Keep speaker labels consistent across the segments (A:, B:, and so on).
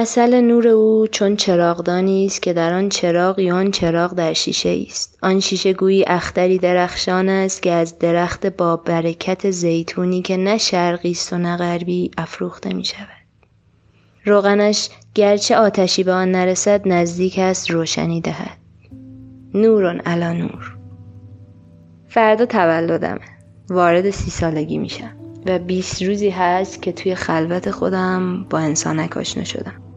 A: مثل نور او چون چراغدانی است که در آن یا آن چراغ در شیشه است. آن شیشه گویی اختری درخشان است که از درخت با برکت زیتونی که نه شرقی است و نه غربی افروخته می شود. روغنش گرچه آتشی به آن نرسد نزدیک است روشنی دهد. نورون علا نور. فردا تولدمه وارد سی سالگی میشم. و 20 روزی هست که توی خلوت خودم با انسانک آشنا شدم.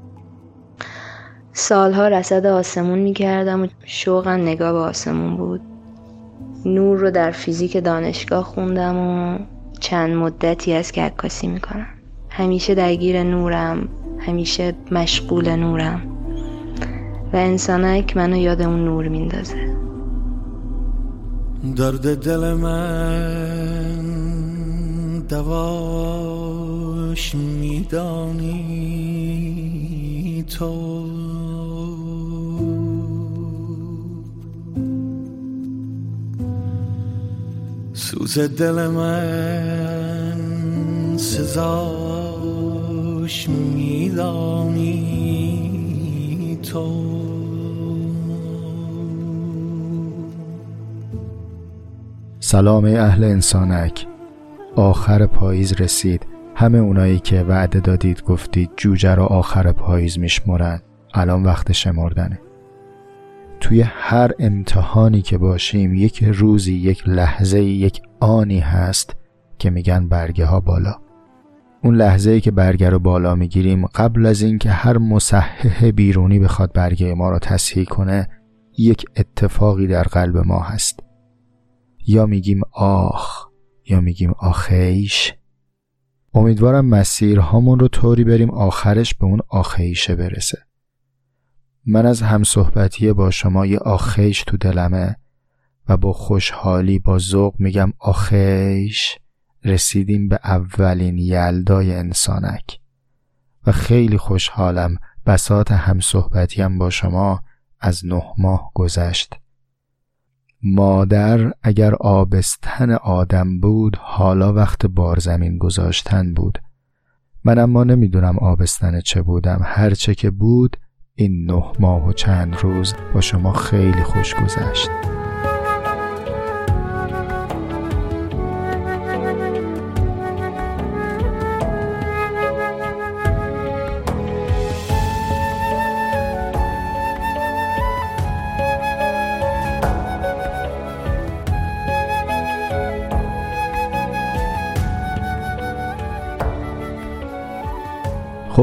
A: سالها رصد آسمون می‌کردم و شوقم نگاه به آسمون بود. نور رو در فیزیک دانشگاه خوندم و چند مدتی از که عکاسی می‌کنم. همیشه درگیر نورم همیشه مشغول نورم. و انسانک منو یاد اون نور میندازه.
B: درد دل من دواش میدانی تو. سوز دل من سزاش میدانی تو.
C: سلام اهل انسانک. آخر پاییز رسید. همه اونایی که وعده دادید گفتید جوجه رو آخر پاییز میشمرن. الان وقت شمردنه. توی هر امتحانی که باشیم یک روزی یک لحظه یک آنی هست که میگن برگه ها بالا. اون لحظه ای که برگه رو بالا می‌گیریم قبل از اینکه هر مصحح بیرونی بخواد برگه ما رو تصحیح کنه یک اتفاقی در قلب ما هست. یا میگیم آخ یا میگیم آخیش. امیدوارم مسیرهامون رو طوری بریم آخرش به اون آخیشه برسه. من از همصحبتی با شما یه آخیش تو دلمه و با خوشحالی با ذوق میگم آخیش رسیدیم به اولین یلدای انسانک. و خیلی خوشحالم بسات همصحبتیم با شما از نه ماه گذشت. مادر اگر آبستن آدم بود حالا وقت بارزمین گذاشتن بود. من اما نمی‌دونم آبستن چه بودم. هرچه که بود این نه ماه و چند روز با شما خیلی خوش گذشت.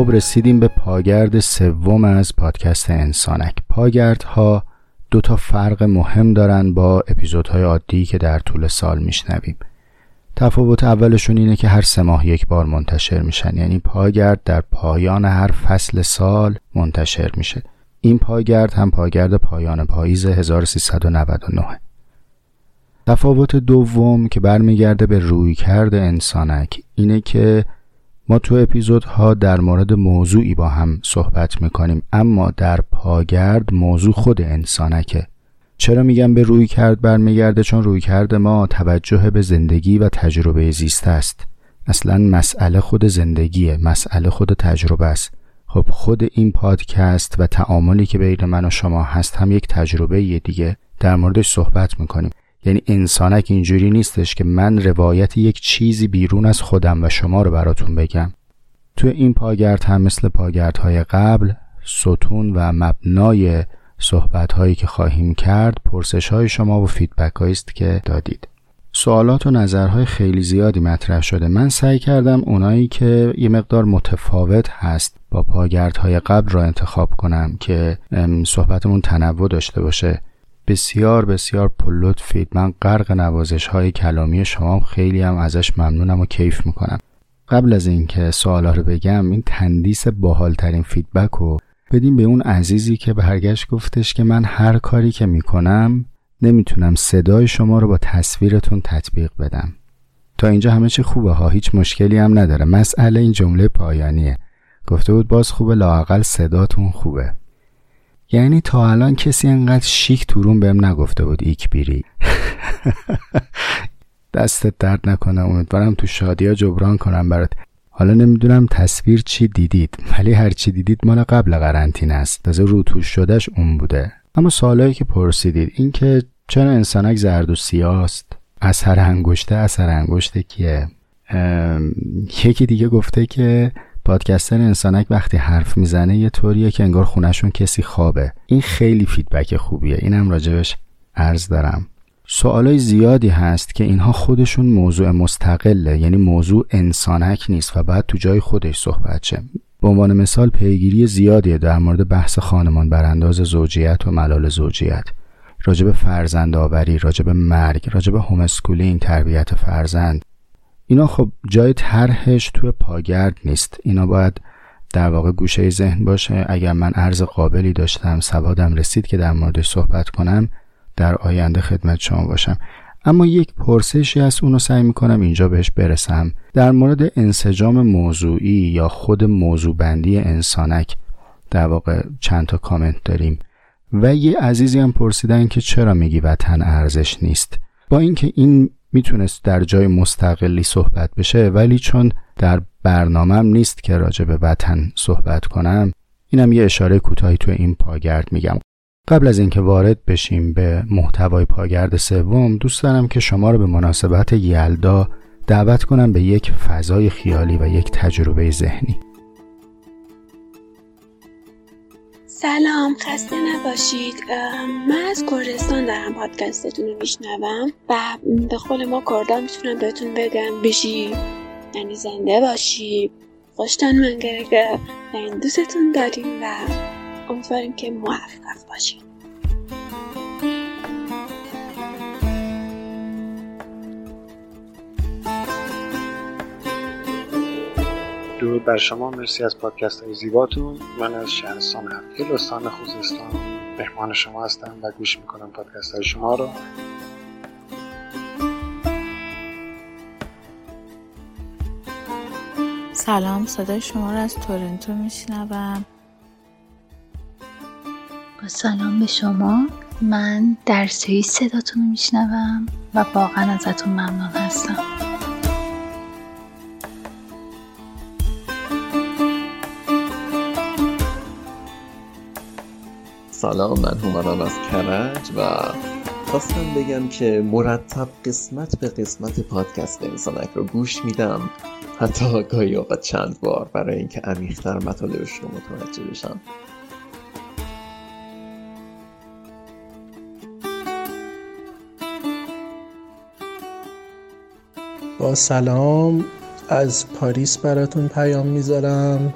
C: خب رسیدیم به پاگرد سوم از پادکست انسانک. پاگردها دو تا فرق مهم دارن با اپیزودهای عادی که در طول سال میشنویم. تفاوت اولشون اینه که هر سه ماه یک بار منتشر میشن. یعنی پاگرد در پایان هر فصل سال منتشر میشه. این پاگرد هم پاگرد پایان پاییز 1399 تفاوت دوم که برمیگرده به رویکرد انسانک اینه که ما تو اپیزودها در مورد موضوعی با هم صحبت می‌کنیم اما در پاگرد موضوع خود انسانکه. چرا میگم به روی کرد برمیگرده؟ چون روی کرد ما توجه به زندگی و تجربه زیست است. اصلا مسئله خود زندگیه مسئله خود تجربه است. خب خود این پادکست و تعاملی که بین من و شما هست هم یک تجربه دیگه. در موردش صحبت می‌کنیم. یعنی انسانک اینجوری نیستش که من روایت یک چیزی بیرون از خودم و شما رو براتون بگم. تو این پاگرد هم مثل پاگردهای قبل ستون و مبنای صحبت هایی که خواهیم کرد پرسش های شما و feedback هایی است که دادید. سوالات و نظرهای خیلی زیادی مطرح شده. من سعی کردم اونایی که یه مقدار متفاوت هست با پاگردهای قبل را انتخاب کنم که صحبتمون تنوع داشته باشه. بسیار بسیار پلوت فید من غرق نوازش های کلامی شما خیلی هم ازش ممنونم و کیف می‌کنم. قبل از اینکه سوالا رو بگم این تندیس باحالترین feedback رو بدیم به اون عزیزی که برگشت گفتش که من هر کاری که می‌کنم نمی‌تونم صدای شما رو با تصویرتون تطبیق بدم. تا اینجا همه چی خوبه ها هیچ مشکلی هم نداره. مسئله این جمله پایانیه. گفته بود باز خوبه لاقل صداتون خوبه. یعنی تا الان کسی انقدر شیک تو روم بهم نگفته بود ایکبیری. دستت درد نکنه امیدوارم تو شادی ها جبران کنم برات. حالا نمی‌دونم تصویر چی دیدید ولی هر چی دیدید مال قبل قرنطینه است. تازه رو توش شدهش اون بوده. اما سوالایی که پرسیدید این که چرا انسانک زرد و سیاست؟ اثر انگشته اثر انگشته کیه؟ یکی دیگه گفته که پادکستر انسانک وقتی حرف می‌زنه یه طوریه که انگار خونشون کسی خوابه. این خیلی فیدبک خوبیه. اینم راجبش عرض دارم. سوالای زیادی هست که اینها خودشون موضوع مستقله یعنی موضوع انسانک نیست و بعد تو جای خودش صحبت شه. به عنوان مثال پیگیری زیادیه در مورد بحث خانمان برانداز زوجیت و ملال زوجیت. راجب فرزند آوری راجب مرگ راجب هومسکولینگ تربیت فرزند. اینا خب جای طرحش توی پاگرد نیست. اینا باید در واقع گوشه ذهن باشه. اگر من عرض قابلی داشتم سوادم رسید که در موردش صحبت کنم در آینده خدمت شما باشم. اما یک پرسشی از اونو سعی می‌کنم اینجا بهش برسم. در مورد انسجام موضوعی یا خود موضوع بندی انسانک در واقع چند تا کامنت داریم. و یه عزیزی هم پرسیدن که چرا میگی وطن ارزش نیست؟ با اینکه این می‌تونست در جای مستقلی صحبت بشه ولی چون در برنامهم نیست که راجع به وطن صحبت کنم اینم یه اشاره کوتاهی تو این پاگرد میگم. قبل از اینکه وارد بشیم به محتوای پاگرد سوم دوست دارم که شما رو به مناسبت یلدا دعوت کنم به یک فضای خیالی و یک تجربه ذهنی.
D: سلام خسته نباشید. من از کردستان دارم پادکستتون رو میشنوم و به قول ما کردا می‌تونم بهتون بگم بشی یعنی زنده باشی خوشتان من گرگه یعنی دوستتون داریم و امیدواریم که موفق باشید.
E: درود بر شما. مرسی از پادکست های زیباتون. من از شهرستان هفتگل استان خوزستان مهمان شما هستم و گوش می‌کنم پادکست های شما رو.
F: سلام صدای شما رو از تورنتو میشنوم.
G: با سلام به شما. من در سوئیس صداتون رو میشنوم و واقعا ازتون ممنون هستم.
H: سلام من هومنم از کرج و خواستم بگم که مرتب قسمت به قسمت پادکست انسانک رو گوش میدم. حتی گاهی اوقات چند بار برای اینکه عمیقتر مطالبش رو متوجه بشم.
I: با سلام از پاریس براتون پیام می‌ذارم.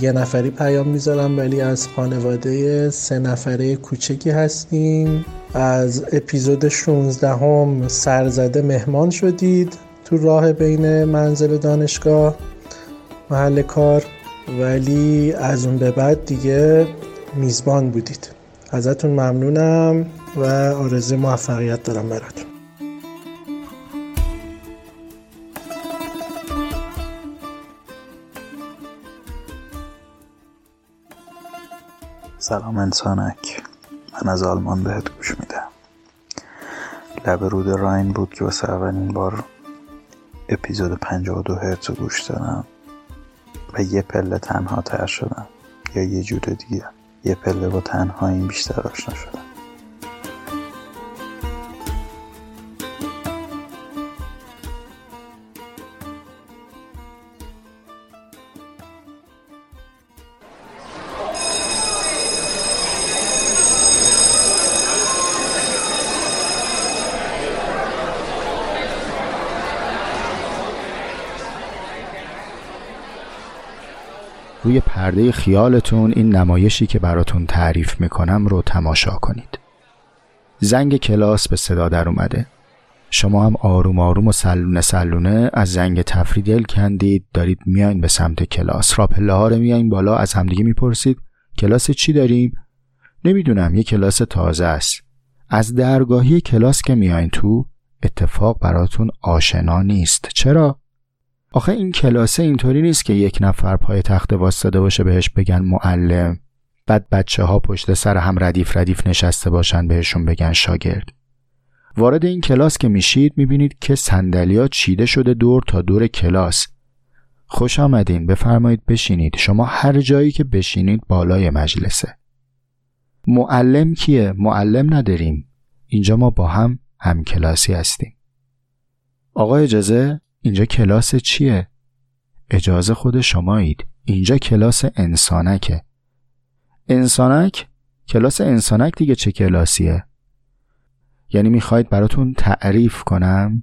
I: یه نفری پیام می‌ذارم ولی از خانواده سه نفره کوچکی هستیم. از اپیزود 16 هم سرزده مهمان شدید تو راه بین منزل دانشگاه محل کار. ولی از اون به بعد دیگه میزبان بودید. ازتون ممنونم و آرزوی موفقیت دارم براتون.
J: سلام انسانک. من از آلمان بهت گوش میدم. لب رود راین بود که واسه اولین بار اپیزود 52 هرتز گوش دادم. و یه پله تنها تر شدم. یا یه جور دیگه. یه پله با تنهایی بیشتر آشنا شدم.
C: روی پرده خیالتون این نمایشی که براتون تعریف می‌کنم رو تماشا کنید. زنگ کلاس به صدا در اومده. شما هم آروم آروم و سلونه سلونه از زنگ تفریح دل کندید. دارید میاین به سمت کلاس. را پله ها رو میاین بالا از همدیگه می‌پرسید کلاس چی داریم؟ نمی‌دونم یه کلاس تازه است. از درگاهی کلاس که میاین تو اتفاق براتون آشنا نیست. چرا؟ آخه این کلاسه اینطوری نیست که یک نفر پای تخت واسطه باشه بهش بگن معلم. بعد بچه ها پشت سر هم ردیف ردیف نشسته باشن بهشون بگن شاگرد. وارد این کلاس که میشید می‌بینید که سندلیا چیده شده دور تا دور کلاس. خوش آمدین. بفرمایید بشینید. شما هر جایی که بشینید بالای مجلسه. معلم کیه؟ معلم نداریم. اینجا ما با هم هم کلاسی هستیم. آقا اجازه؟ اینجا کلاس چیه؟ اجازه خود شمایید اینجا کلاس انسانکه انسانک؟ کلاس انسانک دیگه چه کلاسیه؟ یعنی می‌خواید براتون تعریف کنم؟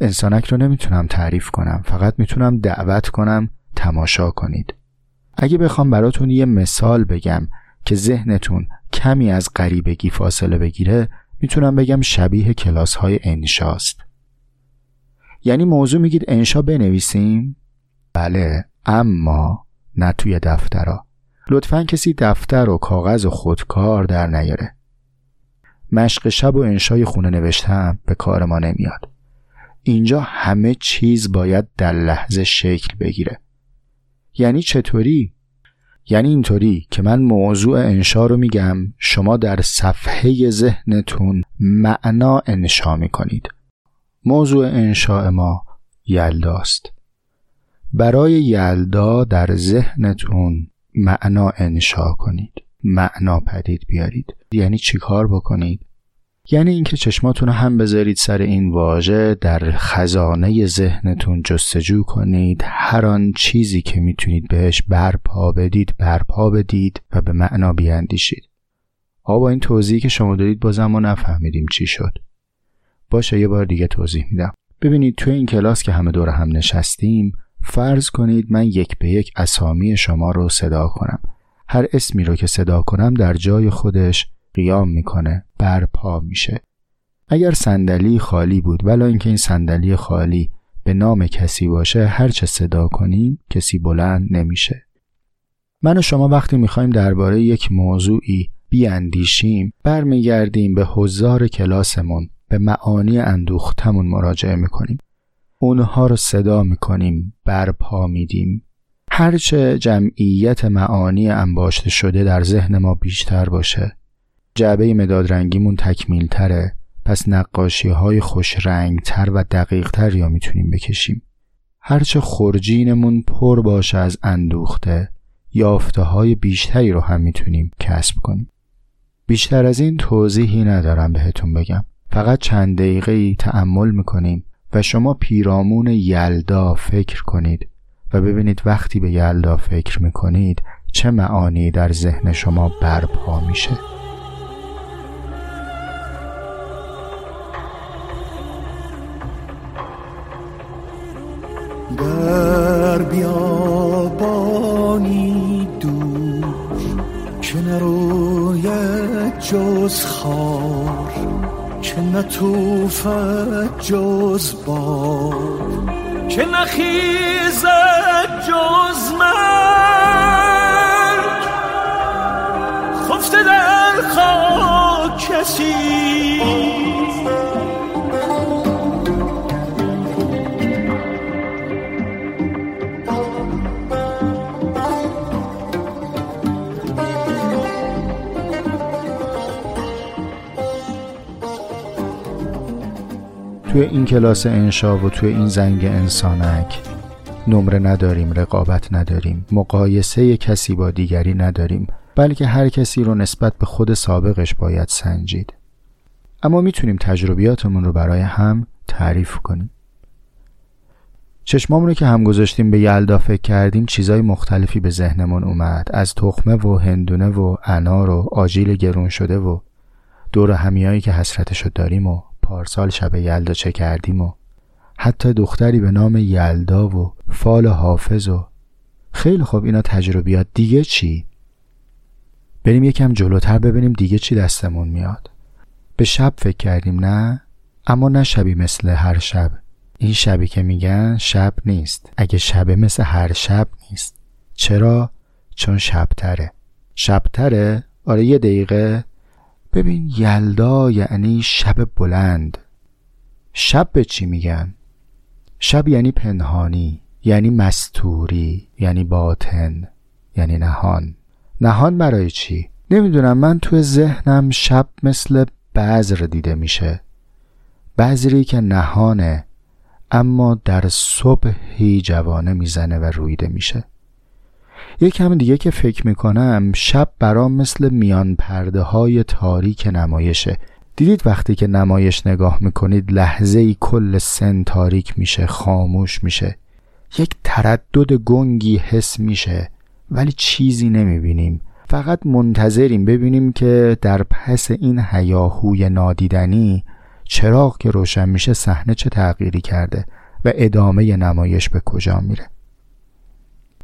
C: انسانک رو نمی‌تونم تعریف کنم فقط می‌تونم دعوت کنم تماشا کنید اگه بخوام براتون یه مثال بگم که ذهنتون کمی از غریبگی فاصله بگیره می‌تونم بگم شبیه کلاس های انشاست یعنی موضوع میگید انشا بنویسیم؟ بله اما نه توی دفترها لطفا کسی دفتر و کاغذ و خودکار در نیاره. مشق شب و انشای خونه نوشتم به کار ما نمیاد. اینجا همه چیز باید در لحظه شکل بگیره. یعنی چطوری؟ یعنی اینطوری که من موضوع انشا رو میگم شما در صفحه ذهنتون معنا انشا می‌کنید. موضوع انشاء ما یلداست. برای یلدا در ذهنتون معنا انشا کنید. معنا پدید بیارید. یعنی چیکار بکنید؟ یعنی اینکه چشماتون هم بذارید سر این واژه در خزانه ذهنتون جستجو کنید. هر آن چیزی که می‌تونید بهش برپا بدید برپا بدید و به معنا بیاندیشید. آقا با این توضیحی که شما دارید بازم ما نفهمیدیم چی شد. باشه یه بار دیگه توضیح میدم. ببینید توی این کلاس که همه دور هم نشستیم فرض کنید من یک به یک اسامی شما رو صدا کنم. هر اسمی رو که صدا کنم در جای خودش قیام می‌کنه برپا میشه. اگر صندلی خالی بود ولی اینکه این صندلی خالی به نام کسی باشه هر چه صدا کنیم کسی بلند نمیشه. من و شما وقتی می‌خوایم درباره یک موضوعی بیاندیشیم برمیگردیم به حضار کلاسمون. به معانی اندوختمون مراجعه می‌کنیم. اونها رو صدا می‌کنیم برپا میدیم. هرچه جمعیت معانی انباشته شده در ذهن ما بیشتر باشه. جعبه مداد رنگیمون تکمیل تره پس نقاشی های خوش رنگ تر و دقیق تر یا می‌تونیم بکشیم. هرچه خورجینمون پر باشه از اندوخته یافته های بیشتری رو هم می‌تونیم کسب کنیم. بیشتر از این توضیحی ندارم بهتون بگم. فقط چند دقیقه ای تأمل می‌کنیم و شما پیرامون یلدا فکر کنید و ببینید وقتی به یلدا فکر می‌کنید چه معانی در ذهن شما برپا میشه.
B: در بیابانی دور که نروید جز خار که نتوفد جز باد که نخیزد جز مرگ. خفته در خاک کسی
C: توی این کلاس انشا و توی این زنگ انسانک نمره نداریم رقابت نداریم مقایسه کسی با دیگری نداریم بلکه هر کسی رو نسبت به خود سابقش باید سنجید. اما می‌تونیم تجربیاتمون رو برای هم تعریف کنیم. چشمامون رو که هم گذاشتیم به یلدا فکر کردیم چیزای مختلفی به ذهنمون اومد. از تخمه و هندونه و انار و آجیل گرون شده و دور همیایی که حسرتشو داریم و پارسال شب یلدا چه کردیم و حتی دختری به نام یلدا و فال حافظ و خیلی خوب اینا تجربیات دیگه چی؟ بریم یکم جلوتر ببینیم دیگه چی دستمون میاد به شب فکر کردیم نه؟ اما نه شبی مثل هر شب این شبی که میگن شب نیست اگه شب مثل هر شب نیست چرا؟ چون شبتره شبتره؟ آره یه دقیقه ببین یلدا یعنی شب بلند شب به چی میگن؟ شب یعنی پنهانی یعنی مستوری یعنی باطن یعنی نهان نهان برای چی؟ نمی‌دونم من تو ذهنم شب مثل بذر دیده میشه بذری که نهانه اما در صبحی جوانه می‌زنه و رویده میشه یه کم دیگه که فکر می‌کنم شب برام مثل میان پرده های تاریک نمایشه. دیدید وقتی که نمایش نگاه می‌کنید لحظه ای کل سن تاریک میشه خاموش میشه. یک تردد گنگی حس میشه ولی چیزی نمی‌بینیم. فقط منتظریم ببینیم که در پس این هیاهوی نادیدنی چراغ که روشن میشه صحنه چه تغییری کرده و ادامه نمایش به کجا میره.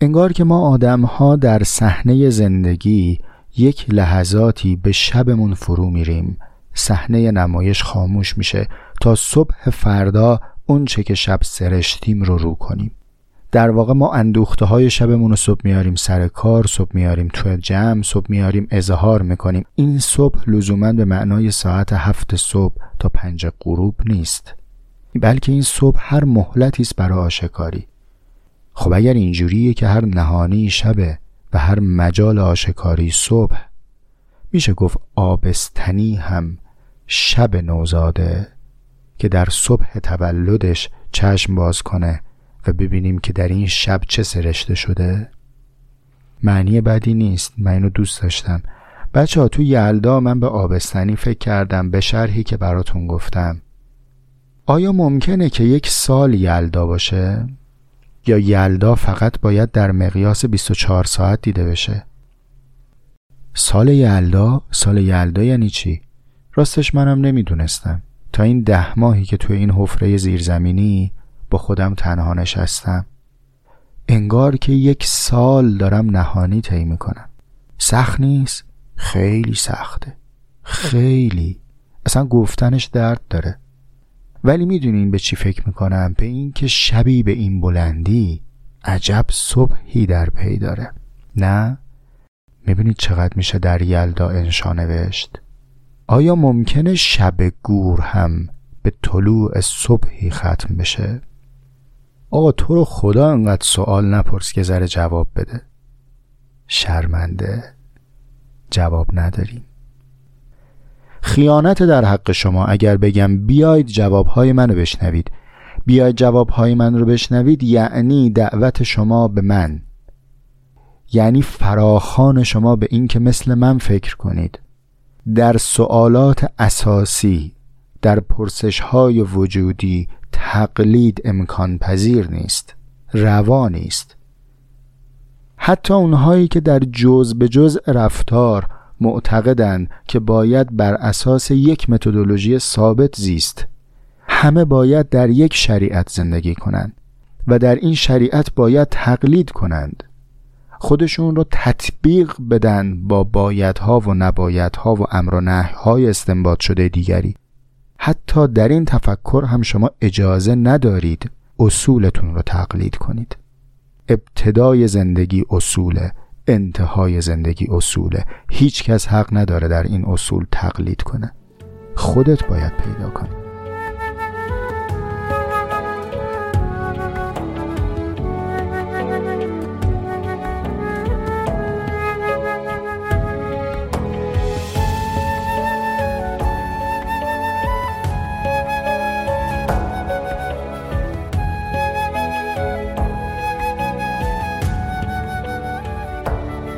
C: انگار که ما آدم ها در صحنه زندگی یک لحظاتی به شبمون فرو میریم. صحنه نمایش خاموش میشه تا صبح فردا اونچه که شب سرشتیم رو رو کنیم. در واقع ما اندوخته های شبمون رو صبح میاریم سر کار صبح میاریم تو جمع صبح میاریم اظهار می‌کنیم. این صبح لزوما به معنای ساعت هفت صبح تا پنج غروب نیست. بلکه این صبح هر مهلتی است برای آشکاری. خب اگر اینجوریه که هر نهانی شبه و هر مجال آشکاری صبح میشه گفت آبستنی هم شب نوزاده که در صبح تولدش چشم باز کنه و ببینیم که در این شب چه سرشته شده؟ معنی بدی نیست من اینو دوست داشتم. بچه ها تو یلدا من به آبستنی فکر کردم به شرحی که براتون گفتم. آیا ممکنه که یک سال یلدا باشه؟ یا یلدا فقط باید در مقیاس 24 ساعت دیده بشه؟ سال یلدا سال یلدا یعنی چی؟ راستش منم نمی‌دونستم. تا این ده ماهی که توی این حفره زیرزمینی با خودم تنها نشستم انگار که یک سال دارم نهانی طی می‌کنم. سخت نیست؟ خیلی سخته. خیلی. اصلا گفتنش درد داره. ولی می‌دونین به چی فکر می‌کنم؟ به این که شبی به این بلندی عجب صبحی در پی داره. نه؟ می‌بینید چقدر میشه در یلدا انشا نوشت؟ آیا ممکنه شب گور هم به طلوع صبحی ختم بشه؟ آقا تو رو خدا انقدر سوال نپرس که ذره جواب بده. شرمنده. جواب نداریم. خیانت در حق شما اگر بگم بیاید جوابهای منو بشنوید. بیاید جوابهای من رو بشنوید یعنی دعوت شما به من. یعنی فراخان شما به این که مثل من فکر کنید. در سوالات اساسی در پرسش های وجودی تقلید امکان پذیر نیست روا نیست. حتی اونهایی که در جز به جز رفتار معتقدند که باید بر اساس یک متدولوژی ثابت زیست همه باید در یک شریعت زندگی کنند و در این شریعت باید تقلید کنند. خودشون رو تطبیق بدن با بایدها و نبایدها و امر و نهیهای استنباط شده دیگری. حتی در این تفکر هم شما اجازه ندارید اصولتون رو تقلید کنید. ابتدای زندگی اصوله. انتهای زندگی اصوله. هیچ کس حق نداره در این اصول تقلید کنه. خودت باید پیدا کنی.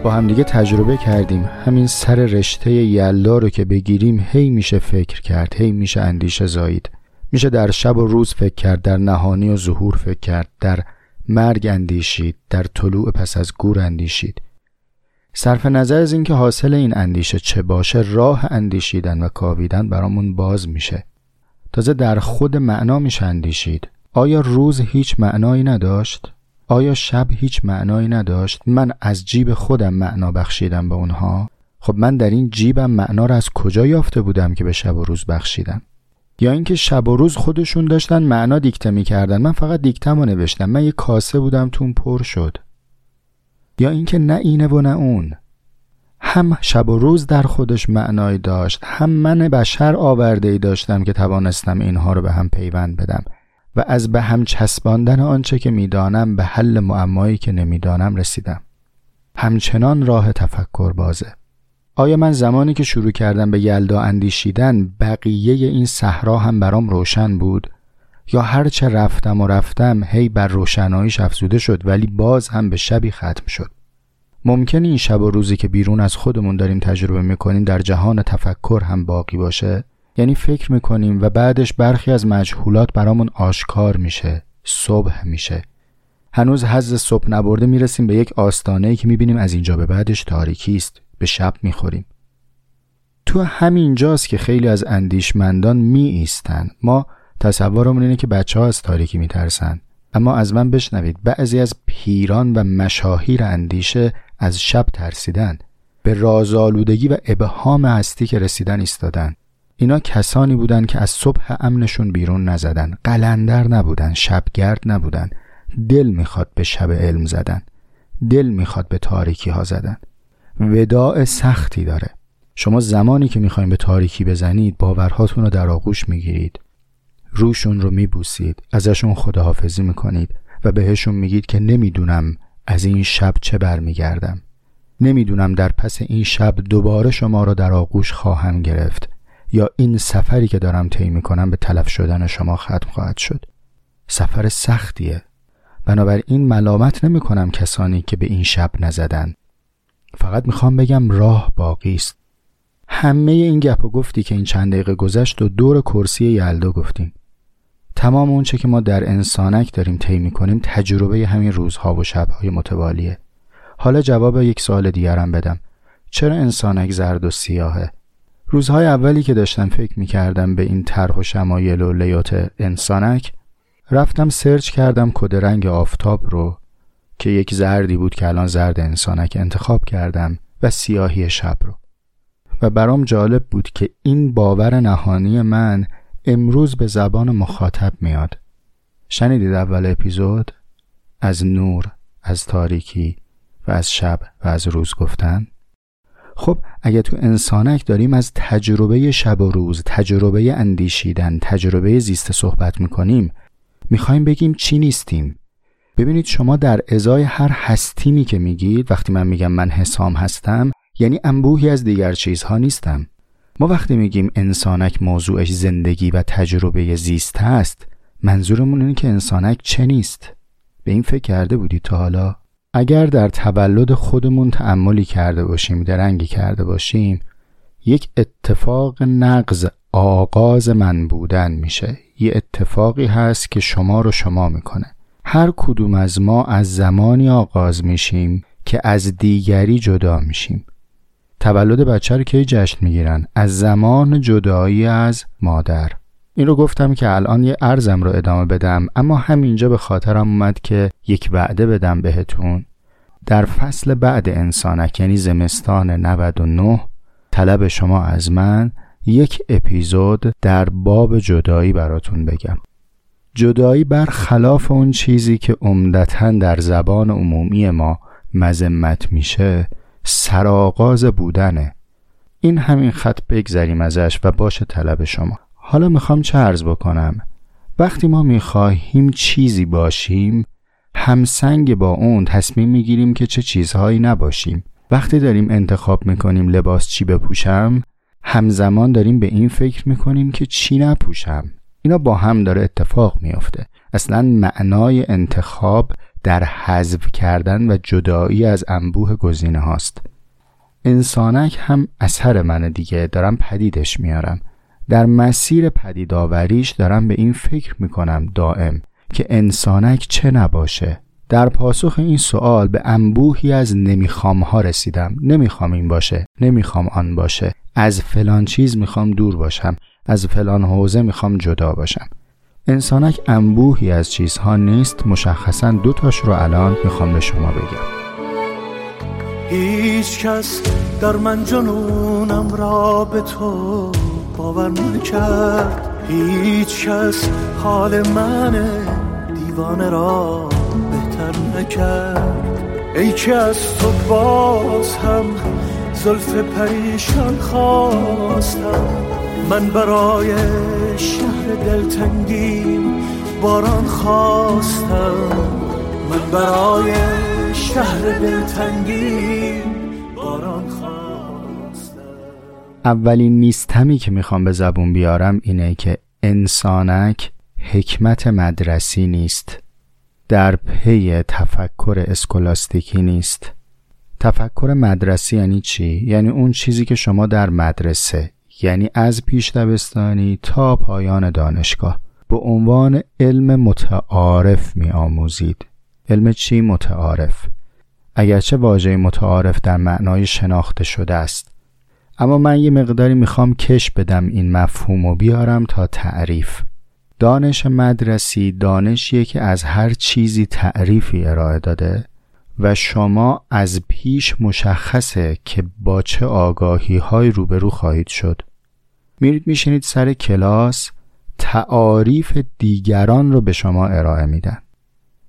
C: با همدیگه تجربه کردیم. همین سر رشته یلدا رو که بگیریم هی میشه فکر کرد هی میشه اندیشه زایید. میشه در شب و روز فکر کرد در نهانی و ظهور فکر کرد در مرگ اندیشید در طلوع پس از گور اندیشید. صرف نظر از اینکه حاصل این اندیشه چه باشه راه اندیشیدن و کاویدن برامون باز میشه. تازه در خود معنا میشه اندیشید. آیا روز هیچ معنایی نداشت؟ آیا شب هیچ معنایی نداشت؟ من از جیب خودم معنا بخشیدم به اونها. خب من در این جیبم معنا را از کجا یافته بودم که به شب و روز بخشیدم؟ یا اینکه شب و روز خودشون داشتن معنا دیکته می‌کردن. من فقط دیکتم و نوشتم. من یه کاسه بودم تون پر شد. یا اینکه نه اینه و نه اون. هم شب و روز در خودش معنایی داشت هم من بشر آورده ای داشتم که توانستم اینها رو به هم پیوند بدم. و از به هم چسباندن آنچه که می‌دانم به حل معمایی که نمی‌دانم رسیدم. همچنان راه تفکر بازه. آیا من زمانی که شروع کردم به یلدا اندیشیدن بقیه این صحرا هم برام روشن بود؟ یا هرچه رفتم و رفتم هی بر روشناییش افزوده شد ولی باز هم به شبی ختم شد؟ ممکن این شب و روزی که بیرون از خودمون داریم تجربه می‌کنیم در جهان تفکر هم باقی باشه؟ یعنی فکر می‌کنیم و بعدش برخی از مجهولات برامون آشکار میشه صبح میشه. هنوز حز صبح نبرده می‌رسیم به یک آستانه که می‌بینیم از اینجا به بعدش تاریکی است به شب می‌خوریم. تو همین جاست که خیلی از اندیشمندان می ایستن ما تصورمون اینه که بچه ها از تاریکی میترسن. اما از من بشنوید بعضی از پیران و مشاهیر اندیشه از شب ترسیدن. به رازآلودگی و ابهام هستی که رسیدن ایستادن. اینا کسانی بودند که از صبح امنشون بیرون نزدن. قلندر نبودن شبگرد نبودن. دل می‌خواد به شب علم زدن. دل می‌خواد به تاریکی ها زدن. وداع سختی داره. شما زمانی که می‌خوایم به تاریکی بزنید باورهاتون رو در آغوش می‌گیرید. روشون رو میبوسید. ازشون خداحافظی می‌کنید و بهشون میگید که نمی‌دونم از این شب چه برمیگردم. نمی‌دونم در پس این شب دوباره شما را در آغوش خواهم گرفت. یا این سفری که دارم طی می‌کنم به تلف شدن شما ختم خواهد شد. سفر سختیه. بنابراین ملامت نمی کنم کسانی که به این شب نزدن. فقط می‌خوام بگم راه باقی است. همه این گپ و گفتی که این چند دقیقه گذشت و دور کرسی یلدا گفتیم. تمام اونچه که ما در انسانک داریم طی می‌کنیم تجربه همین روزها و شبهای متوالیه. حالا جواب یک سوال دیگرم بدم. چرا انسانک زرد و سیاهه؟ روزهای اولی که داشتم فکر می کردم به این طرح و شمایل و لیات انسانک رفتم سرچ کردم کد رنگ آفتاب رو که یک زردی بود که الان زرد انسانک انتخاب کردم و سیاهی شب رو. و برام جالب بود که این باور نهانی من امروز به زبان مخاطب میاد. شنیدید اول اپیزود؟ از نور از تاریکی و از شب و از روز گفتن؟ خب اگه تو انسانک داریم از تجربه شب و روز تجربه اندیشیدن تجربه زیست صحبت می‌کنیم می‌خوایم بگیم چی نیستیم. ببینید شما در ازای هر هستیمی که میگید وقتی من میگم من حسام هستم یعنی انبوهی از دیگر چیزها نیستم. ما وقتی میگیم انسانک موضوعش زندگی و تجربه زیست هست منظورمون اینه که انسانک چه نیست. به این فکر کرده بودی تا حالا؟ اگر در تولد خودمون تأملی کرده باشیم درنگی کرده باشیم یک اتفاق نقض آغاز من بودن میشه. یه اتفاقی هست که شما رو شما می‌کنه. هر کدوم از ما از زمانی آغاز میشیم که از دیگری جدا میشیم. تولد بچه رو کی جشن می‌گیرن؟ از زمان جدایی از مادر. این رو گفتم که الان یه ارزم رو ادامه بدم اما همینجا به خاطرم اومد که یک وعده بدم بهتون. در فصل بعد انسانک یعنی زمستان 99 طلب شما از من یک اپیزود در باب جدایی براتون بگم. جدایی بر خلاف اون چیزی که عمدتا در زبان عمومی ما مذمت میشه سرآغاز بودنه. این همین خط بگذریم ازش و باشه طلب شما. حالا می‌خوام چه عرض بکنم؟ وقتی ما می‌خواهیم چیزی باشیم همسنگ با اون تصمیم می‌گیریم که چه چیزهایی نباشیم. وقتی داریم انتخاب می‌کنیم لباس چی بپوشم همزمان داریم به این فکر می‌کنیم که چی نپوشم. اینا با هم داره اتفاق میافته. اصلا معنای انتخاب در حذف کردن و جدایی از انبوه گزینه هاست. انسانک هم اثر من دیگه. دارم پدیدش میارم. در مسیر پدیدآوریش دارم به این فکر می‌کنم دائم که انسانک چه نباشه. در پاسخ این سوال به انبوهی از نمی‌خوام ها رسیدم. نمی‌خوام این باشه. نمی‌خوام آن باشه. از فلان چیز می‌خوام دور باشم. از فلان حوزه می‌خوام جدا باشم. انسانک انبوهی از چیزها نیست. مشخصا دو تاش رو الان می‌خوام به شما بگم.
B: هیچ کس در من جنونم را به تو باور نکرد هیچ کس حال من دیوانه را بهتر نکرد. ای که از تو باز هم زلف پریشان خواستم. من برای شهر دلتنگیم باران خواستم. من برای شهر دلتنگیم
C: اولین نیستمی که می‌خوام به زبون بیارم اینه که انسانک حکمت مدرسی نیست. در پی تفکر اسکولاستیکی نیست. تفکر مدرسی یعنی چی؟ یعنی اون چیزی که شما در مدرسه یعنی از پیش دبستانی تا پایان دانشگاه به عنوان علم متعارف می آموزید علم چی متعارف؟ اگرچه واژه متعارف در معنای شناخته شده است. اما من یه مقداری می‌خوام کش بدم این مفهوم و بیارم تا تعریف. دانش مدرسی دانشیه که از هر چیزی تعریفی ارائه داده و شما از پیش مشخصه که با چه آگاهی های روبرو خواهید شد. میرید میشینید سر کلاس تعاریف دیگران رو به شما ارائه میدن.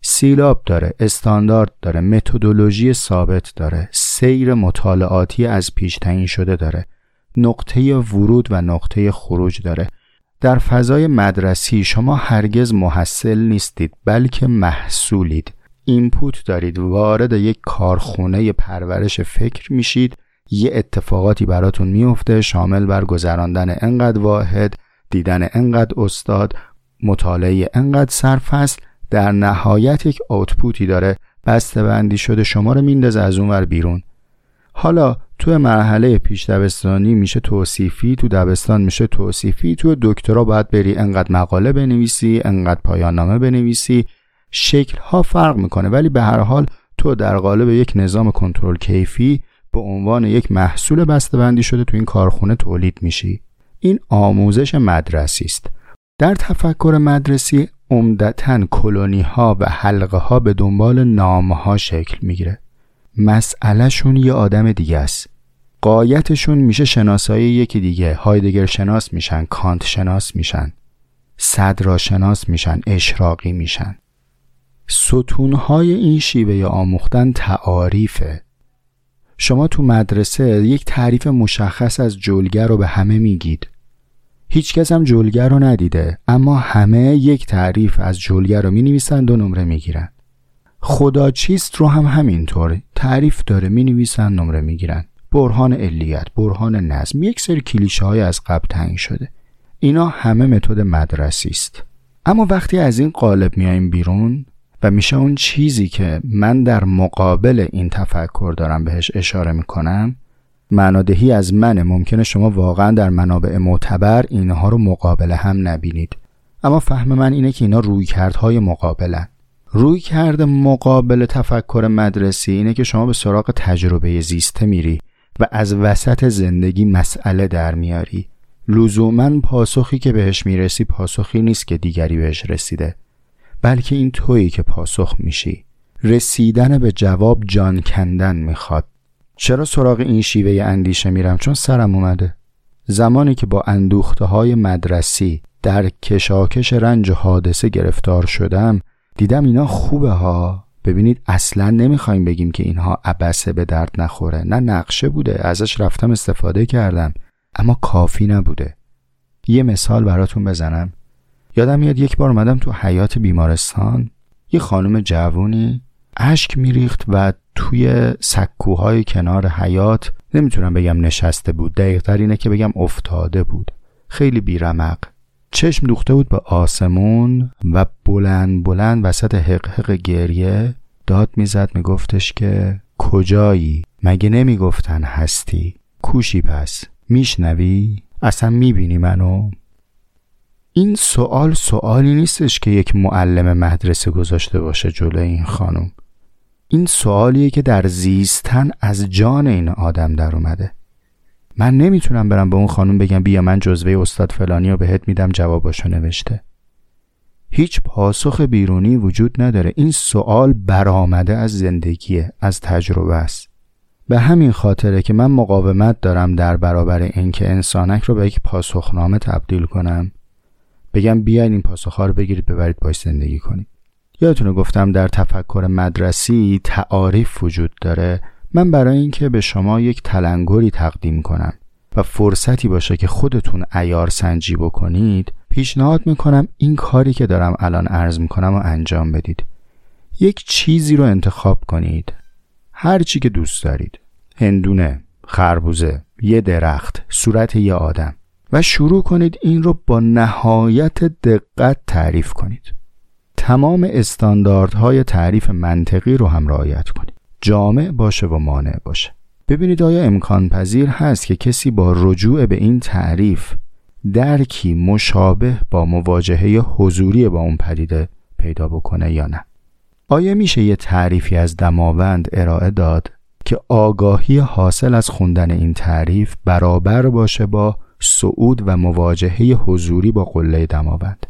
C: سیلاب داره استاندارد داره متدولوژی ثابت داره سیر مطالعاتی از پیش تعیین شده داره. نقطه ورود و نقطه خروج داره. در فضای مدرسی شما هرگز محصل نیستید بلکه محصولید. اینپوت دارید وارد یک کارخونه پرورش فکر میشید. یه اتفاقاتی براتون میفته شامل بر گذراندن انقدر واحد دیدن انقدر استاد مطالعه انقدر سرفصل. در نهایت یک آوتپوتی داره. بسته بندی شده شما رو میندازه از اون ور بیرون. حالا تو مرحله پیش دبستانی میشه توصیفی تو دبستان میشه توصیفی تو دکترا باید بری انقدر مقاله بنویسی انقدر پایان نامه بنویسی. شکل ها فرق می‌کنه ولی به هر حال تو در قالب یک نظام کنترل کیفی به عنوان یک محصول بسته‌بندی شده تو این کارخونه تولید میشی. این آموزش مدرسی است در تفکر مدرسی عمدتا کلونی ها و حلقه ها به دنبال نامه ها شکل می‌گیره. مسئلهشون یه آدم دیگه است. قایتشون میشه شناسایی یکی دیگه. هایدگر شناس میشن کانت شناس میشن صدرا شناس میشن اشراقی میشن. ستونهای این شیوه آموختن تعاریفه. شما تو مدرسه یک تعریف مشخص از جلگر رو به همه میگید. هیچ کس هم جلگر رو ندیده اما همه یک تعریف از جلگر رو می نویسند و نمره می گیرن. خدا چیست رو هم همینطور تعریف داره می نویسن نمره می گیرن. برهان علیت، برهان نظم یک سری کلیشه های از قبل تعیین شده اینا همه متد مدرسی است اما وقتی از این قالب میایم بیرون و میشه اون چیزی که من در مقابل این تفکر دارم بهش اشاره می‌کنم معنادهی از منه ممکنه شما واقعا در منابع معتبر اینها رو مقابل هم نبینید. اما فهم من اینه که اینا رویکردهای مقابلن. روی کرده مقابل تفکر مدرسی اینه که شما به سراغ تجربه زیسته میری و از وسط زندگی مسئله در میاری. لزوما پاسخی که بهش می‌رسی پاسخی نیست که دیگری بهش رسیده بلکه این تویی که پاسخ میشی. رسیدن به جواب جان کندن می‌خواد. چرا سراغ این شیوه اندیشه میرم؟ چون سرم اومده. زمانی که با اندوخته های مدرسی در کشاکش رنج و حادثه گرفتار شدم دیدم اینا خوبه ها. ببینید اصلا نمی‌خوایم بگیم که اینها عبسه به درد نخوره. نه نقشه بوده ازش رفتم استفاده کردم اما کافی نبوده. یه مثال براتون بزنم. یادم میاد یک بار اومدم تو حیات بیمارستان یه خانم جوونی اشک میریخت و توی سکوهای کنار حیات نمی‌تونم بگم نشسته بود دقیقتر اینه که بگم افتاده بود. خیلی بیرمق. چشم دوخته بود به آسمون و بلند بلند وسط حق گریه داد می‌زد میگفتش که کجایی؟ مگه نمی‌گفتن هستی؟ کوشی پس. میشنوی؟ اصلا می‌بینی منو؟ این سوال سوالی نیستش که یک معلم مدرسه گذاشته باشه جلو این خانم. این سوالیه که در زیستن از جان این آدم در اومده. من نمی‌تونم برم به اون خانم بگم بیا من جزوه استاد فلانی رو بهت میدم جواباشو نوشته. هیچ پاسخ بیرونی وجود نداره. این سوال برآمده از زندگیه از تجربه است. به همین خاطره که من مقاومت دارم در برابر اینکه انسانک رو به یک پاسخنامه تبدیل کنم بگم بیاین این پاسخها رو بگیرید ببرید باش زندگی کنید. یادتونه گفتم در تفکر مدرسی تعاریف وجود داره؟ من برای اینکه به شما یک تلنگری تقدیم کنم و فرصتی باشه که خودتون ایار سنجی بکنید پیشنهاد می‌کنم این کاری که دارم الان عرض می‌کنم و انجام بدید. یک چیزی رو انتخاب کنید. هر چی که دوست دارید. هندونه خربوزه یه درخت صورت یه آدم. و شروع کنید این رو با نهایت دقت تعریف کنید. تمام استانداردهای تعریف منطقی رو هم رعایت کنید جامع باشه و مانع باشه. ببینید آیا امکان پذیر هست که کسی با رجوع به این تعریف درکی مشابه با مواجهه حضوری با اون پدیده پیدا بکنه یا نه؟ آیا میشه یه تعریفی از دماوند ارائه داد که آگاهی حاصل از خوندن این تعریف برابر باشه با صعود و مواجهه حضوری با قله دماوند؟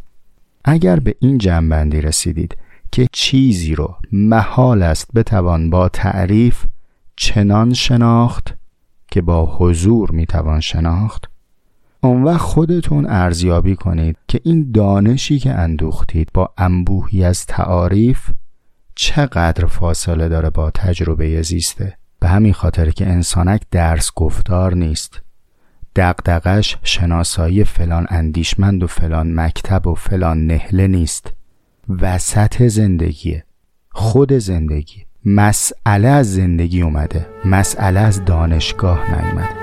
C: اگر به این جنبندی رسیدید که چیزی رو محال است بتوان با تعریف چنان شناخت که با حضور می‌توان شناخت اون وقت خودتون ارزیابی کنید که این دانشی که اندوختید با انبوهی از تعاریف چقدر فاصله داره با تجربه زیسته. به همین خاطر که انسانک درس گفتار نیست. دقدقش شناسایی فلان اندیشمند و فلان مکتب و فلان نهله نیست. وسط زندگیه خود زندگی مسئله از زندگی اومده مسئله از دانشگاه نیومده.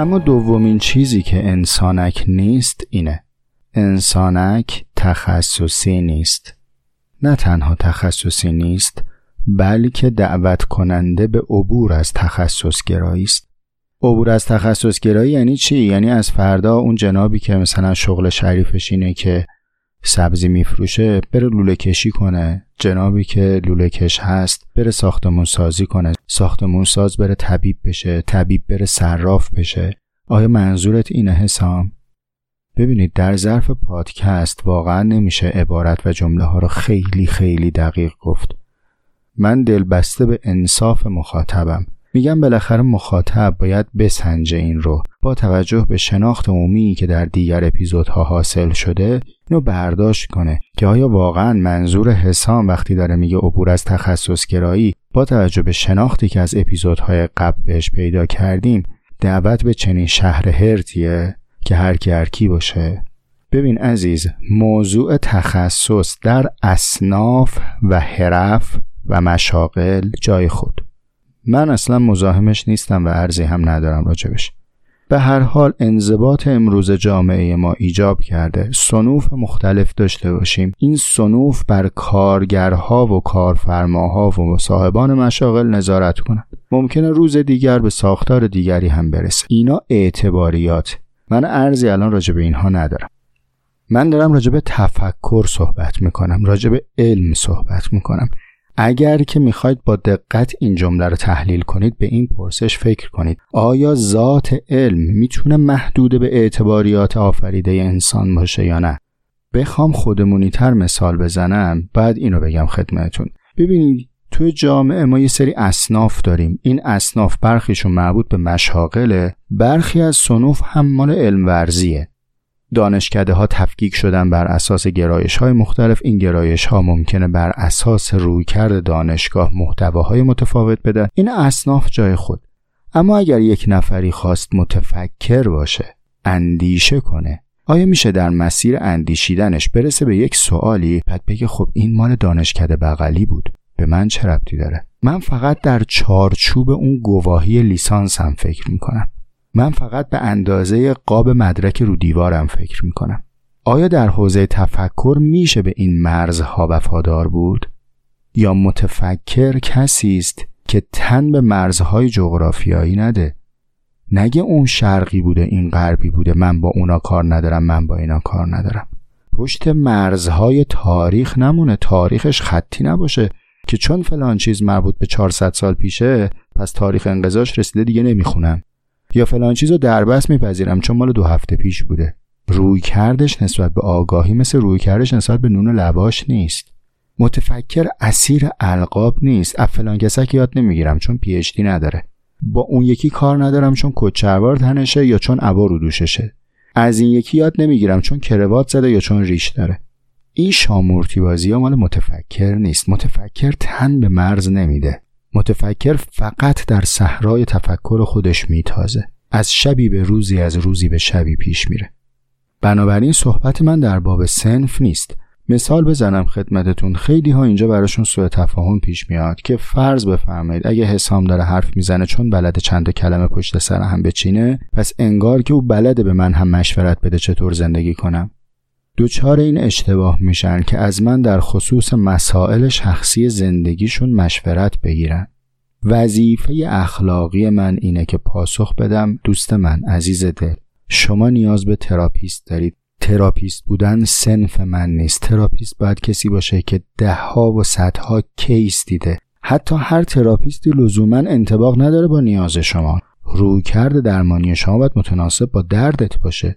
C: اما دومین چیزی که انسانک نیست اینه. انسانک تخصصی نیست. نه تنها تخصصی نیست بلکه دعوت کننده به عبور از تخصص گرایی است. عبور از تخصص گرایی یعنی چی؟ یعنی از فردا اون جنابی که مثلا شغل شریفش اینه که سبزی میفروشه بره لوله کشی کنه. جنابی که لوله کش هست بره ساختمون سازی کنه. ساختمون ساز بره طبیب بشه طبیب بره صراف بشه. آیا منظورت اینه حسام؟ ببینید در ظرف پادکست واقعا نمیشه عبارت و جمله ها رو خیلی خیلی دقیق گفت. من دلبسته به انصاف مخاطبم. میگم بالاخره مخاطب باید بسنجه این رو. با توجه به شناخت عمومی که در دیگر اپیزودها حاصل شده اینو برداشت کنه که آیا واقعا منظور حسام وقتی داره میگه عبور از تخصص گرایی با توجه به شناختی که از اپیزودهای قبل بهش پیدا کردیم دعوت به چنین شهر هرتیه که هر کی هر کی باشه. ببین عزیز موضوع تخصص در اصناف و حرف و مشاغل جای خود. من اصلا مزاحمش نیستم و عرضی هم ندارم راجبش. به هر حال انضباط امروز جامعه ما ایجاب کرده. سنوف مختلف داشته باشیم. این سنوف بر کارگرها و کارفرماها و صاحبان مشاغل نظارت کنند ممکنه روز دیگر به ساختار دیگری هم برسه. اینا اعتباریات. من ارزی الان راجع به اینها ندارم. من دارم راجع به تفکر صحبت می‌کنم راجع به علم صحبت می‌کنم. اگر که می‌خواید با دقت این جمله رو تحلیل کنید به این پرسش فکر کنید. آیا ذات علم می‌تونه محدود به اعتباریات آفریده انسان باشه یا نه؟ بخوام خودمونی تر مثال بزنم بعد اینو بگم خدمتون. ببینید توی جامعه ما یه سری اصناف داریم. این اصناف برخیشون مربوط به مشاغله. برخی از صنوف هم مال علم ورزیه دانشکده ها تفکیک شدن بر اساس گرایش های مختلف. این گرایش ها ممکنه بر اساس رویکرد دانشگاه محتواهای متفاوت بده این اصناف جای خود. اما اگر یک نفری خواست متفکر باشه اندیشه کنه آیا میشه در مسیر اندیشیدنش برسه به یک سوالی؟ بعد بگه خب این مال دانشکده بغلی بود. به من چه ربطی داره من فقط در چارچوب اون گواهی لیسانس هم فکر می‌کنم من فقط به اندازه قاب مدرک رو دیوارم فکر می کنم. آیا در حوزه تفکر میشه به این مرزها وفادار بود؟ یا متفکر کسی است که تن به مرزهای جغرافیایی نده؟ نگه اون شرقی بوده این غربی بوده من با اونا کار ندارم من با اینا کار ندارم پشت مرزهای تاریخ نمونه تاریخش خطی نباشه که چون فلان چیز مربوط به 400 سال پیشه پس تاریخ انقضاش رسیده دیگه نمی‌خونم. یا فلان چیز رو دربست میپذیرم چون مال دو هفته پیش بوده. روی کردش نسبت به آگاهی مثل روی کردش نسبت به نون لواش نیست. متفکر اسیر القاب نیست. از فلان کسک یاد نمی‌گیرم چون پی نداره. با اون یکی کار ندارم چون کچروار تنشه یا چون عبا رو دوششه. از این یکی یاد نمی‌گیرم چون کروات زده یا چون ریش داره. این شامورتی بازی ها مال متفکر نیست. متفکر تن به مرز نمیده. متفکر فقط در صحرای تفکر خودش میتازه. از شبی به روزی از روزی به شبی پیش میره. بنابراین صحبت من در باب سنف نیست. مثال بزنم خدمتتون. خیلی ها اینجا براشون سوء تفاهم پیش میاد که فرض بفرمایید اگه حسام داره حرف می‌زنه چون بلد چند کلمه پشت سر هم بچینه پس انگار که او بلده به من هم مشورت بده چطور زندگی کنم. دوچار این اشتباه میشن که از من در خصوص مسائل شخصی زندگیشون مشورت بگیرن. وظیفه اخلاقی من اینه که پاسخ بدم. دوست من عزیز دل شما نیاز به therapist دارید. therapist بودن صنف من نیست. therapist باید کسی باشه که دهها و صدها case دیده. حتی هر therapist ی لزوما انطباق نداره با نیاز شما. رویکرد درمانی شما باید متناسب با دردت باشه.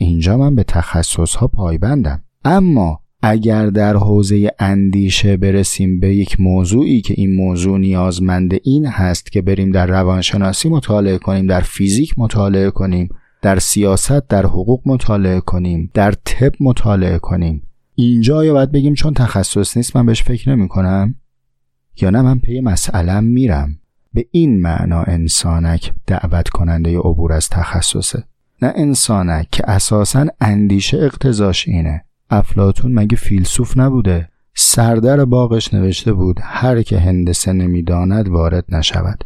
C: اینجا من به تخصص ها پایبندم. اما اگر در حوزه اندیشه برسیم به یک موضوعی که این موضوع نیازمند این هست که بریم در روانشناسی مطالعه کنیم در فیزیک مطالعه کنیم در سیاست در حقوق مطالعه کنیم در طب مطالعه کنیم. اینجا یا باید بگیم چون تخصص نیست من بهش فکر نمی کنم یا نه من پی مسئلم میرم. به این معنا انسانک دعوت کننده عبور از تخصصه. نه انسانک که اساسا اندیشه اقتضاش اینه. افلاتون مگه فیلسوف نبوده؟ سردر باغش نوشته بود هر که هندسه نمی‌داند وارد نشود.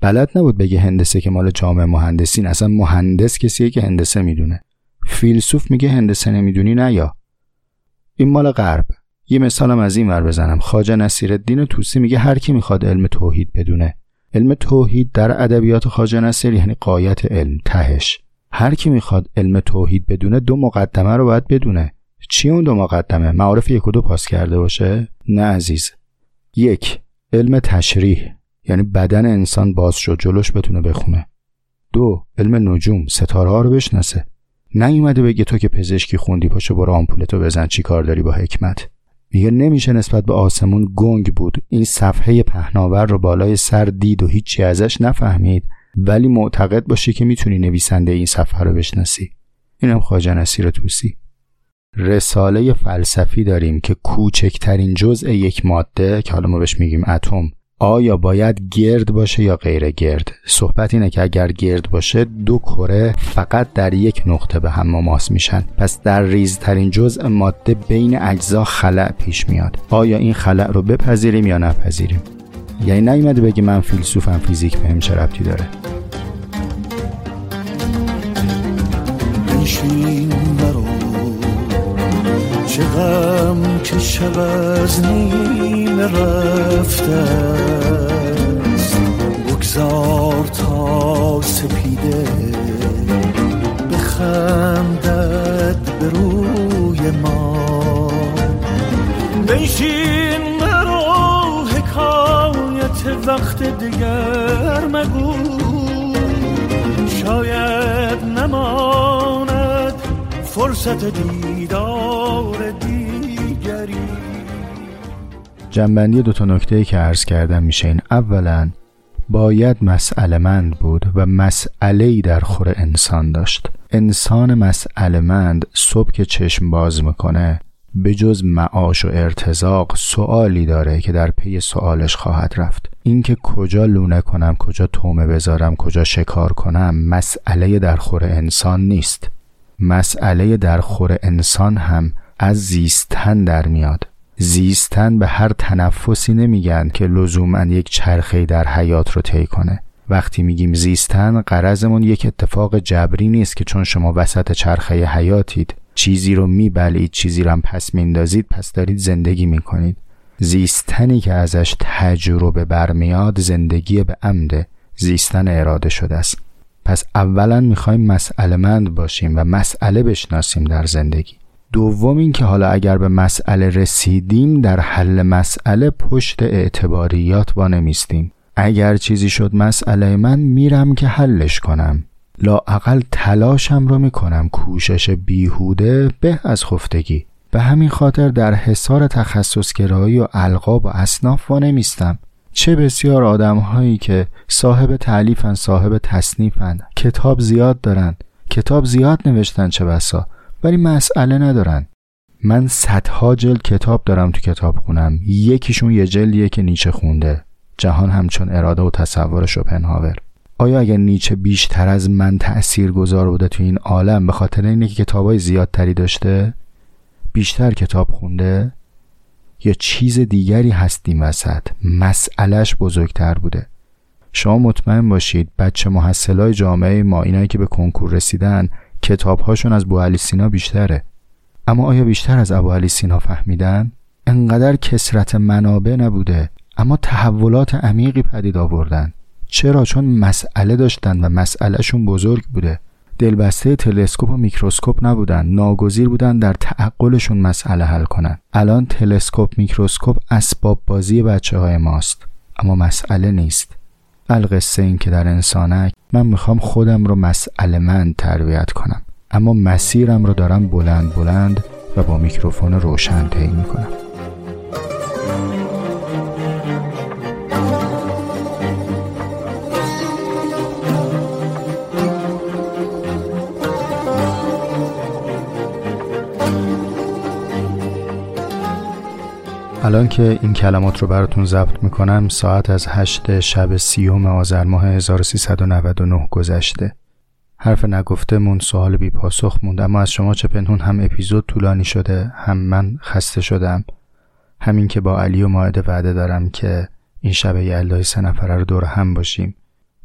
C: بلد نبود بگه هندسه که مال جامعه مهندسین اصلا مهندس کسیه که هندسه می‌دونه. فیلسوف میگه هندسه نمی‌دونی نه یا؟ این مال غرب. یه مثالم از این ور بزنم. خواجه نصیر الدین توسی میگه هر کی می‌خواد علم توحید بدونه. علم توحید در ادبیات خواجه نصیر یعنی قایت علم تهش. هر کی می‌خواد علم توحید بدونه دو مقدمه رو باید بدونه. چی اون دو مقدمه؟ معارف یک و دو پاس کرده باشه؟ نه عزیز. یک علم تشریح یعنی بدن انسان باز شد جلوش بتونه بخونه. دو علم نجوم ستاره ها رو بشناسه. نیومده بگه تو که پزشکی خوندی پاشو برو آمپولتو بزن چی کار داری با حکمت؟ میگه نمیشه نسبت به آسمون گنگ بود. این صفحه پهناور رو بالای سر دید و هیچی ازش نفهمید. ولی معتقد باشی که می‌تونی نویسنده این صفحه رو بشناسی. اینم خواجه نصیر توسی رساله فلسفی داریم که کوچکترین جزء یک ماده که حالا ما بهش میگیم اتم آیا باید گرد باشه یا غیر گرد؟ صحبت اینه که اگر گرد باشه دو کره فقط در یک نقطه به هم مماس میشن. پس در ریزترین جزء ماده بین اجزا خلع پیش میاد. آیا این خلع رو بپذیریم یا نپذیریم؟ یعنی نیومده بگی من فیلسوفم فیزیک بهم چه ربطی داره.
B: چه غم که شب از نیم رفته است. بگذار تا سپیده بخندد به روی ما. بنشین وقت دیگر مگو. شاید نماند فرصت دیدار دیگری.
C: جنبندی دو تا نکته که عرض کردم میشه این. اولا باید مسئله مند بود و مسئله ای در خور انسان داشت. انسان مسئله مند صبح که چشم باز می‌کنه به جز معاش و ارتزاق سوالی داره که در پی سوالش خواهد رفت. اینکه کجا لونه کنم کجا تومه بذارم کجا شکار کنم مسئله در خور انسان نیست. مسئله در خور انسان هم از زیستن در میاد. زیستن به هر تنفسی نمیگن که لزوما یک چرخه در حیات رو طی کنه. وقتی میگیم زیستن قرضمون یک اتفاق جبری نیست که چون شما وسط چرخه حیاتید چیزی رو میبلید چیزی رو هم پس میندازید پس دارید زندگی می‌کنید. زیستنی که ازش تجربه برمیاد زندگی به عمده زیستن اراده شده است. پس اولا می‌خوایم مسئله مند باشیم و مسئله بشناسیم در زندگی. دوم این که حالا اگر به مسئله رسیدیم در حل مسئله پشت اعتباریات وانمیستیم. اگر چیزی شد مسئله من میرم که حلش کنم. لااقل تلاشم رو می‌کنم کوشش بیهوده به از خفتگی. به همین خاطر در حصار تخصصگرایی و القاب و اصناف وانمیستم. چه بسیار آدم هایی که صاحب تعلیفن صاحب تصنیفن. کتاب زیاد دارن. کتاب زیاد نوشتن چه بسا. ولی مسئله ندارن. من صدها جلد کتاب دارم تو کتاب خونم یکیشون یه جلدیه که نیچه خونده. جهان همچون اراده و تصور شوپنهاور آیا اگر نیچه بیشتر از من تأثیر گذار بوده تو این عالم به خاطر اینه که کتابای زیادتری داشته؟ بیشتر کتاب خونده؟ یا چیز دیگری هستیم وسط؟ مسئلهش بزرگتر بوده. شما مطمئن باشید بچه محصلای جامعه ما اینایی که به کنکور رسیدن کتابهاشون از ابو سینا بیشتره. اما آیا بیشتر از ابو سینا فهمیدن؟ انقدر کثرت منابع نبوده اما تحولات عمیقی پدید آوردن. چرا؟ چون مسئله داشتن و مسئلهشون بزرگ بوده. دلبسته تلسکوپ و میکروسکوپ نبودن. ناگزیر بودن در تعقلشون مسئله حل کنن. الان تلسکوپ میکروسکوپ اسباب بازی بچه های ماست. اما مسئله نیست. القصه این که در انسانک من می‌خوام خودم رو مسئله من تربیت کنم. اما مسیرم رو دارم بلند بلند و با میکروفون روشن طی می‌کنم. الان که این کلمات رو براتون ضبط می‌کنم ساعت از هشت شب سیوم آذر ماه 1399 گذشته. حرف نگفته موند سوال بی پاسخ موند اما از شما چه پنهون هم اپیزود طولانی شده هم من خسته شدم. همین که با علی و ماعده وعده دارم که این شب یلدای سه نفره رو دور هم باشیم.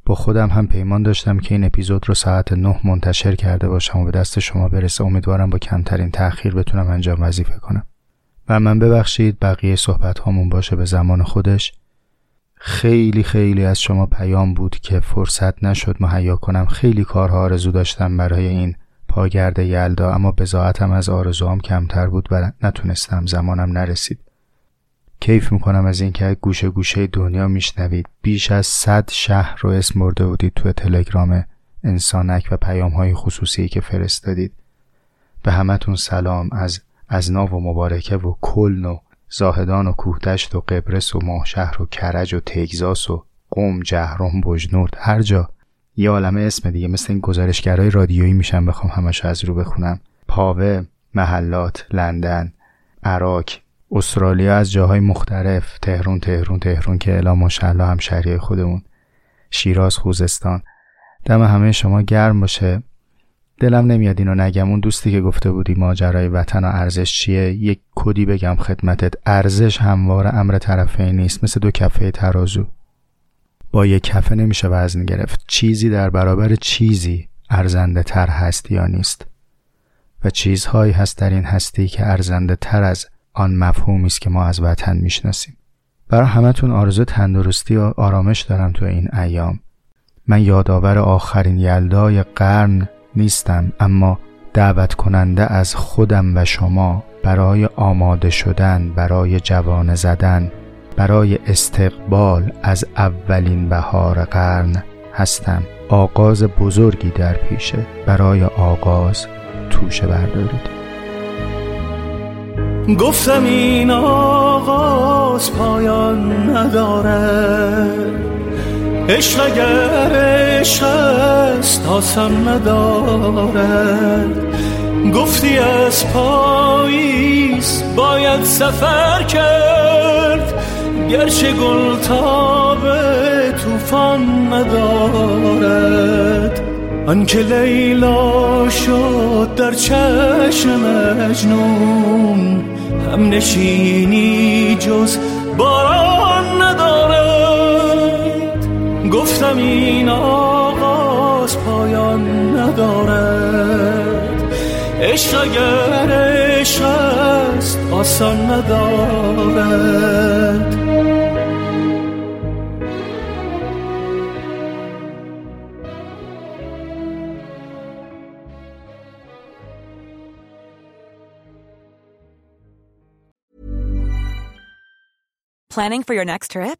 C: با خودم هم پیمان داشتم که این اپیزود رو ساعت نه منتشر کرده باشم و به دست شما برسه. امیدوارم با کمترین تأخیر بتونم انجام وظیفه کنم. و من ببخشید بقیه صحبت هامون باشه به زمان خودش. خیلی خیلی از شما پیام بود که فرصت نشد مهیا کنم. خیلی کارها آرزو داشتم برای این پاگرد یلدا اما بزاعتم از آرزوام کمتر بود و نتونستم زمانم نرسید. کیف می‌کنم از اینکه گوشه گوشه دنیا میشنوید. بیش از صد شهر رو اسم برده بودید تو تلگرام انسانک و پیام های خصوصی که فرستادید. به همتون سلام از از ناو و مبارکه و کلن و زاهدان و کوهدشت و قبرس و ماهشهر و کرج و تگزاس و قوم جهرم بجنورد هر جا. یه عالمه اسم دیگه مثل این گزارشگرای رادیویی میشن بخوام همش از رو بخونم. پاوه محلات لندن عراق استرالیا از جاهای مختلف. تهرون تهرون تهرون که الا ماشاءالله هم شهریه خودمون. شیراز خوزستان. دم همه شما گرم باشه. دلم نمیاد اینو نگم. اون دوستی که گفته بودی ماجرای وطن و ارزش چیه؟ یک کدی بگم خدمتت. ارزش هموار امر طرفین نیست. مثل دو کفه ترازو. با یک کفه نمیشه وزن گرفت. چیزی در برابر چیزی ارزنده تر هست یا نیست. و چیزهایی هست در این هستی که ارزنده تر از آن مفهومی است که ما از وطن می‌شناسیم. برای همتون آرزو تندرستی و آرامش دارم تو این ایام. من یادآور آخرین یلدای قرن نیستم اما دعوت کننده از خودم و شما برای آماده شدن برای جوانه زدن برای استقبال از اولین بهار قرن هستم. آغاز بزرگی در پیشه. برای آغاز توشه بردارید.
B: گفتم این آغاز پایان نداره عشق اگر عشق است آسان ندارد. گفتی از پاییز باید سفر کرد. گرچه گل تاب توفان ندارد. آنکه لیلا شد در چشم مجنون هم نشینی جز باران ندارد. گفتم این آغاز پایان ندارد عشق اگر عشق است آسان ندارد
K: Planning for your next trip?